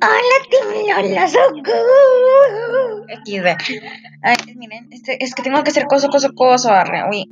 Hola, Tim Lola XD. Ay, miren, este, es que tengo que hacer coso, coso, coso. Arre, uy.